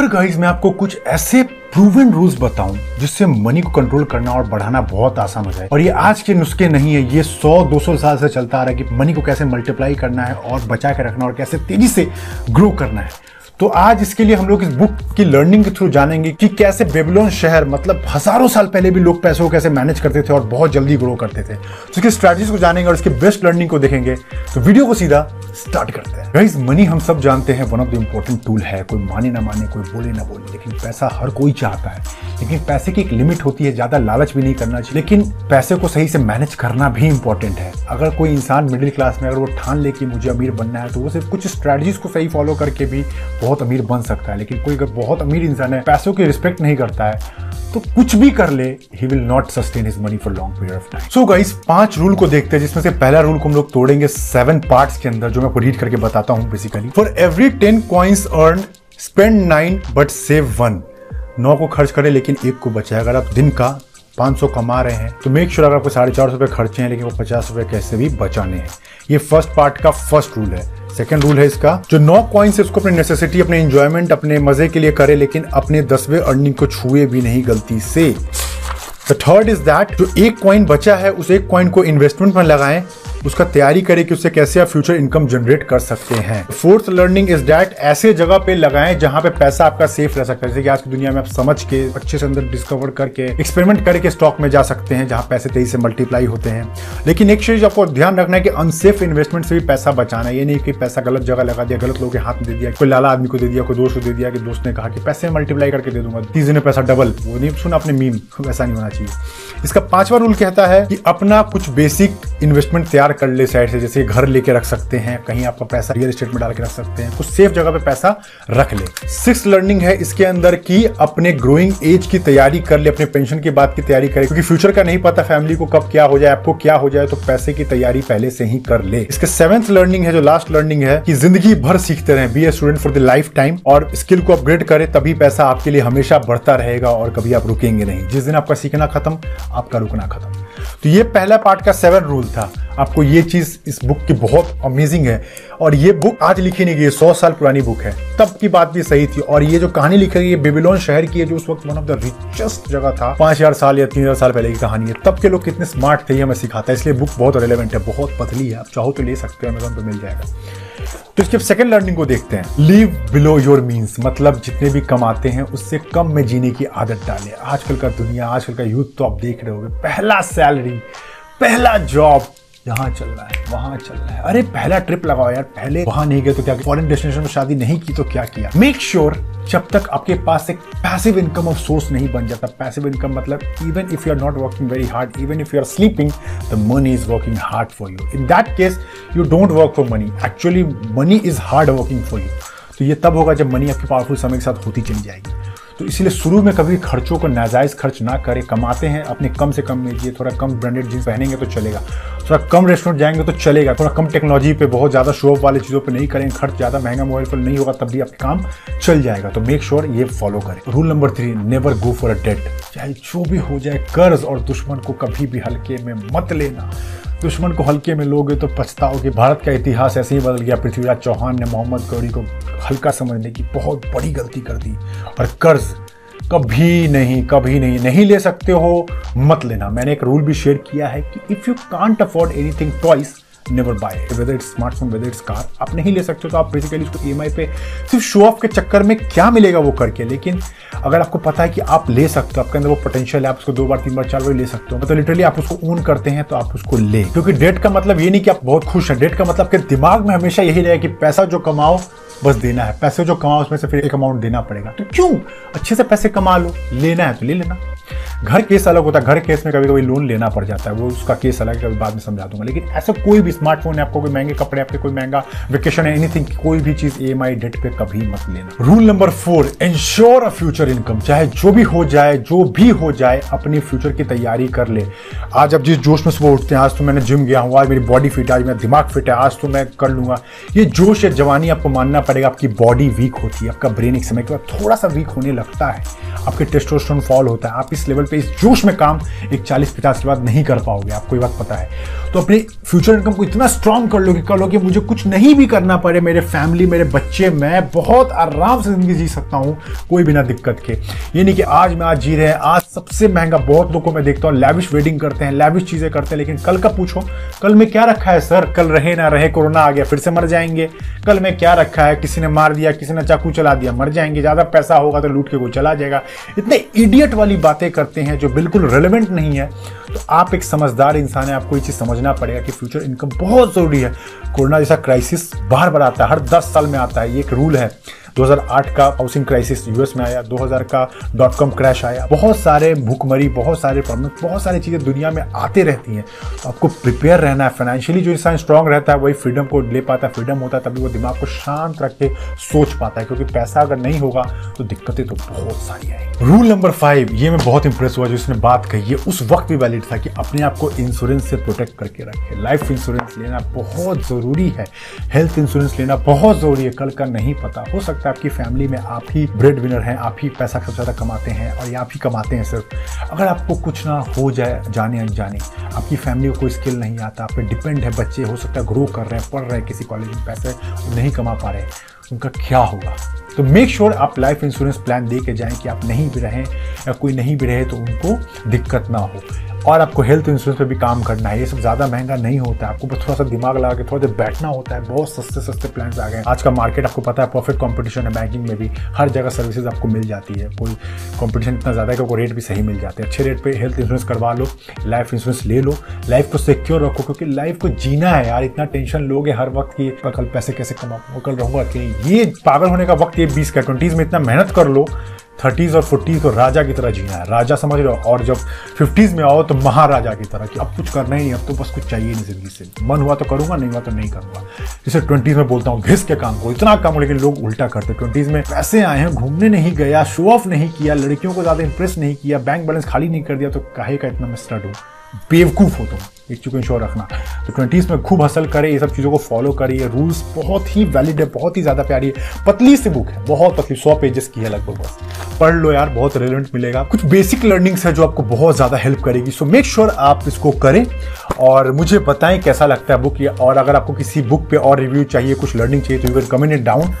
अगर गाइज़ मैं आपको कुछ ऐसे प्रूवन रूल्स बताऊँ, जिससे मनी को कंट्रोल करना और बढ़ाना बहुत आसान हो जाए। और ये आज के नुस्खे नहीं है, ये 100-200 साल से चलता आ रहा है कि मनी को कैसे मल्टीप्लाई करना है और बचा के रखना और कैसे तेज़ी से ग्रो करना है। तो आज इसके लिए हम लोग इस बुक की लर्निंग के थ्रू जानेंगे कि कैसे बेबलोन शहर मतलब हज़ारों साल पहले भी लोग पैसों को कैसे मैनेज करते थे और बहुत जल्दी ग्रो करते थे। तो इसकी स्ट्रैटेजीज को जानेंगे और इसके बेस्ट लर्निंग को देखेंगे। तो वीडियो को सीधा स्टार्ट करते हैं। गाइस मनी हम सब जानते हैं one of the important tool है। कोई माने ना माने, कोई बोले ना बोले, लेकिन पैसा हर कोई चाहता है। लेकिन पैसे की एक लिमिट होती है, ज़्यादा लालच भी नहीं करना चाहिए। लेकिन पैसे को सही से मैनेज करना भी इंपॉर्टेंट है। अगर कोई इंसान मिडिल क्लास में, अगर वो ठान ले कि मुझे अमीर बनना है तो वो सिर्फ़ कुछ स्ट्रेटजीज को सही फॉलो करके भी बहुत अमीर बन सकता है, लेकिन कोई अगर बहुत अमीर इंसान है, पैसों की रिस्पेक्ट नहीं करता है तो कुछ भी कर ले he will not sustain his money for long period of time so guys पाँच रूल को देखते हैं, जिसमें से पहला रूल को हम लोग तोड़ेंगे सेवन पार्ट्स के अंदर, जो मैं रीड करके बताता हूँ basically for every ten coins earn spend nine but save one नौ को खर्च करें, लेकिन एक को बचाए। अगर आप दिन का 500 कमा रहे हैं तो मेक श्योर अगर आपको साढ़े चार सौ रुपए खर्चे हैं, लेकिन वो पचास रुपए कैसे भी बचाने हैं। ये फ़र्स्ट पार्ट का फ़र्स्ट रूल है। सेकेंड रूल है इसका, जो नौ कॉइन्स है, उसको अपने नेसेसिटी अपने इंजॉयमेंट अपने मज़े के लिए करे, लेकिन अपने दसवें अर्निंग को छुए भी नहीं गलती से। थर्ड इज़ दैट जो एक कॉइन बचा है, उस एक कॉइन को इन्वेस्टमेंट में लगाएँ उसका तैयारी करें कि उससे कैसे आप फ्यूचर इनकम जनरेट कर सकते हैं। फोर्थ लर्निंग इज़ डैट ऐसे जगह पे लगाएँ जहाँ पे पैसा आपका सेफ़ रह सकता है। जैसे कि आज की दुनिया में आप समझ के, अच्छे से अंदर डिस्कवर करके एक्सपेरिमेंट करके स्टॉक में जा सकते हैं जहाँ पैसे तेज़ी से मल्टीप्लाई होते हैं। लेकिन एक चीज़ आपको ध्यान रखना है कि अनसेफ इन्वेस्टमेंट से भी पैसा बचाना ये नहीं कि पैसा गलत जगह लगा दिया, गलत लोगों के हाथ में दे दिया, कोई लाला आदमी को दे दिया, कोई दोस्त को दे दिया कि दोस्त ने कहा कि पैसे मल्टीप्लाई करके दे दूँगा, तीस दिन में पैसा डबल वो नहीं, सुना अपने मीम वैसा नहीं होना चाहिए। इसका पांचवा रूल कहता है कि अपना कुछ बेसिक इन्वेस्टमेंट तैयार कर ले साइड से, जैसे घर लेके रख सकते हैं, कहीं आपका पैसा रियल एस्टेट में डाल के रख सकते हैं, कुछ सेफ़ जगह पे पैसा रख ले। सिक्स लर्निंग है इसके अंदर की अपने ग्रोइंग एज की तैयारी कर ले, अपने पेंशन की बात की तैयारी करे, क्योंकि फ्यूचर का नहीं पता फैमिली को कब क्या हो जाए, आपको क्या हो जाए तो पैसे की तैयारी पहले से ही कर ले। इसके सेवेंथ लर्निंग है, जो लास्ट लर्निंग है, कि ज़िंदगी भर सीखते रहे be a student for the life time और स्किल को अपग्रेड करे, तभी पैसा आपके लिए हमेशा बढ़ता रहेगा, और कभी आप रुकेंगे नहीं। जिस दिन आपका सीखना खत्म, आपका रुकना खत्म। तो ये पहला पार्ट का सेवन रूल था। आपको ये चीज़ इस बुक की बहुत अमेजिंग है। और ये बुक आज लिखी नहीं गई सौ साल पुरानी बुक है। तब की बात भी सही थी। और ये जो कहानी लिखी गई है बेबीलोन शहर की है, जो उस वक्त वन ऑफ़ द रिचेस्ट जगह था। पाँच हज़ार साल या तीन हज़ार साल पहले की कहानी है। तब के लोग कितने स्मार्ट थे, ये हमें सिखाता है। इसलिए बुक बहुत रेलिवेंट है, बहुत पतली है। आप चाहो तो ले सकते हो अमेजोन पर मिल जाएगा। तो इसके सेकंड लर्निंग को देखते हैं। लीव बिलो योर मीन्स मतलब जितने भी कमाते हैं, उससे कम में जीने की आदत डालें। आजकल का दुनिया, आजकल का यूथ तो आप देख रहे होगे। पहला सैलरी पहला जॉब यहाँ चल रहा है वहाँ चल रहा है। अरे पहला ट्रिप लगाओ यार पहले वहाँ नहीं गए तो क्या फॉरेन डेस्टिनेशन में शादी नहीं की तो क्या किया? मेक श्योर sure, जब तक आपके पास एक पैसिव इनकम ऑफ़ सोर्स नहीं बन जाता। पैसिव इनकम मतलब even if you are not working very hard even if you are sleeping the money is working hard for you in that case you don't work for money actually money is hard working for you तो ये तब होगा जब money आपके powerful समय के साथ होती चली जाएगी। तो इसीलिए शुरू में कभी खर्चों को नाजायज खर्च ना करें, कमाते हैं, अपने कम से कम लिए थोड़ा कम ब्रांडेड जींस पहनेंगे तो चलेगा। थोड़ा कम रेस्टोरेंट जाएँगे तो चलेगा, थोड़ा कम टेक्नोलॉजी पे, बहुत ज़्यादा शो ऑफ़ वाली चीज़ों पे नहीं करेंगे खर्च ज़्यादा महँगा मोबाइल फ़ोन नहीं होगा, तब भी आपका काम चल जाएगा। तो मेक श्योर ये फॉलो करें। Rule number three never go for a debt चाहे जो भी हो जाए, कर्ज और दुश्मन को कभी भी हल्के में मत लेना। दुश्मन को हल्के में लोगे तो पछताओ कि भारत का इतिहास ऐसे ही बदल गया। पृथ्वीराज चौहान ने मोहम्मद गौरी को हल्का समझने की बहुत बड़ी गलती कर दी और कर्ज कभी नहीं कभी नहीं नहीं ले सकते हो। मत लेना। मैंने एक रूल भी शेयर किया है कि if you can't afford anything twice never buy whether it's smartphone whether it's car आप नहीं ले सकते तो आप बेसिकली उसको ई पे सिर्फ़ शो ऑफ़ के चक्कर में क्या मिलेगा वो करके? लेकिन अगर आपको पता है कि आप ले सकते हो, आपके अंदर वो पोटेंशियल है, आप उसको दो बार, तीन बार, चार बार ले सकते हो तो लिटरली आप उसको ओन करते हैं तो आप उसको ले। क्योंकि डेट का मतलब ये नहीं कि आप बहुत खुश हैं। डेट का मतलब कि दिमाग में हमेशा यही रहेगा कि पैसा जो कमाओ, बस देना है। पैसे जो कमाओ, उसमें से फिर एक अमाउंट देना पड़ेगा। तो क्यों? अच्छे से पैसे कमा लो। लेना है तो ले लेना। घर केस अलग होता है, घर केस में कभी कभी लोन लेना पड़ जाता है, वो उसका केस अलग है कभी बाद में समझा दूँगा। लेकिन ऐसा कोई भी स्मार्टफ़ोन है, आपको कोई महँगे कपड़े, आपके कोई महँगा वेकेशन है एनीथिंग कोई भी चीज़ ई डेट पे कभी मत लेना। Rule number four ensure a future income चाहे जो भी हो जाए, जो भी हो जाए, अपनी फ्यूचर की तैयारी कर ले। आज अब जिस जोश में सुबह उठते हैं, आज तो मैंने जिम गया हूँ, आज मेरी बॉडी फिट है, आज मेरा दिमाग फिट है, आज तो मैं कर लूँगा। ये जोश, या जवानी आपको मानना पड़ेगा, आपकी बॉडी वीक होती है, आपका ब्रेन एक समय के बाद थोड़ा सा वीक होने लगता है। आपके टेस्टोस्टेरोन फॉल होता है, आप इस लेवल पे इस जोश में काम एक चालीस पचास के बाद नहीं कर पाओगे, आपको ये बात पता है। तो अपने फ्यूचर इनकम को इतना स्ट्रांग कर लो कि कर लो कि मुझे कुछ नहीं भी करना पड़े, मेरे फैमिली मेरे बच्चे, मैं बहुत आराम से ज़िंदगी जी सकता हूँ, कोई बिना दिक्कत के। ये नहीं कि आज मैं आज जी रहे हैं, आज सबसे महँगा बहुत लोगों को मैं देखता हूँ लैविश वेडिंग करते हैं लैविश चीज़ें करते हैं, लेकिन कल का पूछो, कल में क्या रखा है सर? कल रहे ना रहे, कोरोना आ गया, फिर से मर जाएँगे। कल में क्या रखा है? किसी ने मार दिया, किसी ने चाकू चला दिया, मर जाएँगे, ज़्यादा पैसा होगा तो लूट के कोई चला जाएगा। इतने इडियट वाली बातें करते हैं जो बिल्कुल रेलिवेंट नहीं है तो आप एक समझदार इंसान है, आपको ये चीज़ समझना पड़ेगा कि फ्यूचर इनकम बहुत ज़रूरी है। कोरोना जैसा क्राइसिस बार बार आता है, हर दस साल में आता है, ये एक रूल है। 2008 का हाउसिंग क्राइसिस यूएस में आया 2000 का डॉट कॉम क्रैश आया। बहुत सारे भूखमरी, बहुत सारे प्रॉब्लम बहुत सारी चीज़ें दुनिया में आते रहती हैं। तो आपको प्रिपेयर रहना है फाइनेंशियली जो इंसान स्ट्रांग रहता है, वही फ्रीडम को ले पाता है फ्रीडम होता है, तभी वो दिमाग को शांत रख के सोच पाता है, क्योंकि पैसा अगर नहीं होगा तो दिक्कतें तो बहुत सारी आएँगी रूल नंबर फाइव ये मैं बहुत इंप्रेस हुआ, जो इसने बात कही है उस वक्त भी वैलिड था कि अपने आप को इंश्योरेंस से प्रोटेक्ट करके रखे। लाइफ इंश्योरेंस लेना बहुत ज़रूरी है। हेल्थ इंश्योरेंस लेना बहुत ज़रूरी है, कल का नहीं पता, हो सकता है आपकी फैमिली में आप ही ब्रेड विनर हैं, आप ही पैसा सबसे ज़्यादा कमाते हैं और या आप ही कमाते हैं सिर्फ़। अगर आपको कुछ ना हो जाए जाने अनजाने, आपकी फैमिली को कोई स्किल नहीं आता, आप पे डिपेंड है, बच्चे हो सकता है ग्रो कर रहे हैं, पढ़ रहे हैं, किसी कॉलेज में पैसे नहीं कमा पा रहे, उनका क्या होगा? तो मेक श्योर sure आप लाइफ इंश्योरेंस प्लान दे के जाएँ कि आप नहीं भी रहें या कोई नहीं भी रहे तो उनको दिक्कत ना हो। और आपको हेल्थ इंश्योरेंस पे भी काम करना है। ये सब ज़्यादा महँगा नहीं होता है। आपको बस थोड़ा सा दिमाग लगा के थोड़ा देर बैठना होता है। बहुत सस्ते सस्ते प्लान आ गए आज का मार्केट आपको पता है परफेक्ट कॉम्पिटिशन है बैंकिंग में भी। हर जगह सर्विसेज़ आपको मिल जाती है। कोई कॉम्पिटिशन इतना ज़्यादा है कि रेट भी सही मिल जाते हैं। अच्छे रेट पर हेल्थ इंश्योरेंस करवा लो लाइफ इंश्योरेंस ले लो। लाइफ को सिक्योर रखो, क्योंकि लाइफ को जीना है यार। इतना टेंशन लोगे हर वक्त की कल पैसे कैसे कमाऊँ, कल रहूँगा कि ये पागल होने का वक्त ये बीस का ट्वेंटीज़ में इतना मेहनत कर लो थर्टीज और फोर्टीज को राजा की तरह जीना है। राजा समझ रहे हो? और जब फिफ्टीज में आओ तो महाराजा की तरह कि अब कुछ करना ही नहीं, अब तो बस कुछ चाहिए नहीं ज़िंदगी से। मन हुआ तो करूँगा, नहीं हुआ तो नहीं करूँगा। जैसे ट्वेंटीज में बोलता हूँ, घिस के काम को इतना काम, लेकिन लोग उल्टा करते ट्वेंटीज में पैसे आए हैं, घूमने नहीं गया शो ऑफ़ नहीं किया, लड़कियों को ज़्यादा इंप्रेस नहीं किया बैंक बैलेंस खाली नहीं कर दिया तो काहे का इतना मैं स्टड हूँ बेवकूफ़ हो तुम, एक चीज़ को इंश्योर रखना। तो ट्वेंटीज़ में खूब हसल करे, ये सब चीज़ों को फॉलो करे, ये रूल्स बहुत ही वैलिड है, बहुत ही ज़्यादा प्यारी है। पतली सी बुक है, बहुत पतली, सौ पेजेस की है लगभग बस। पढ़ लो यार, बहुत रिलेवेंट मिलेगा। कुछ बेसिक लर्निंग्स है जो आपको बहुत ज़्यादा हेल्प करेगी सो मेक श्योर आप इसको करें और मुझे बताएँ कैसा लगता है बुक ये, और अगर आपको किसी बुक पे और रिव्यू चाहिए, कुछ लर्निंग चाहिए तो you can comment it down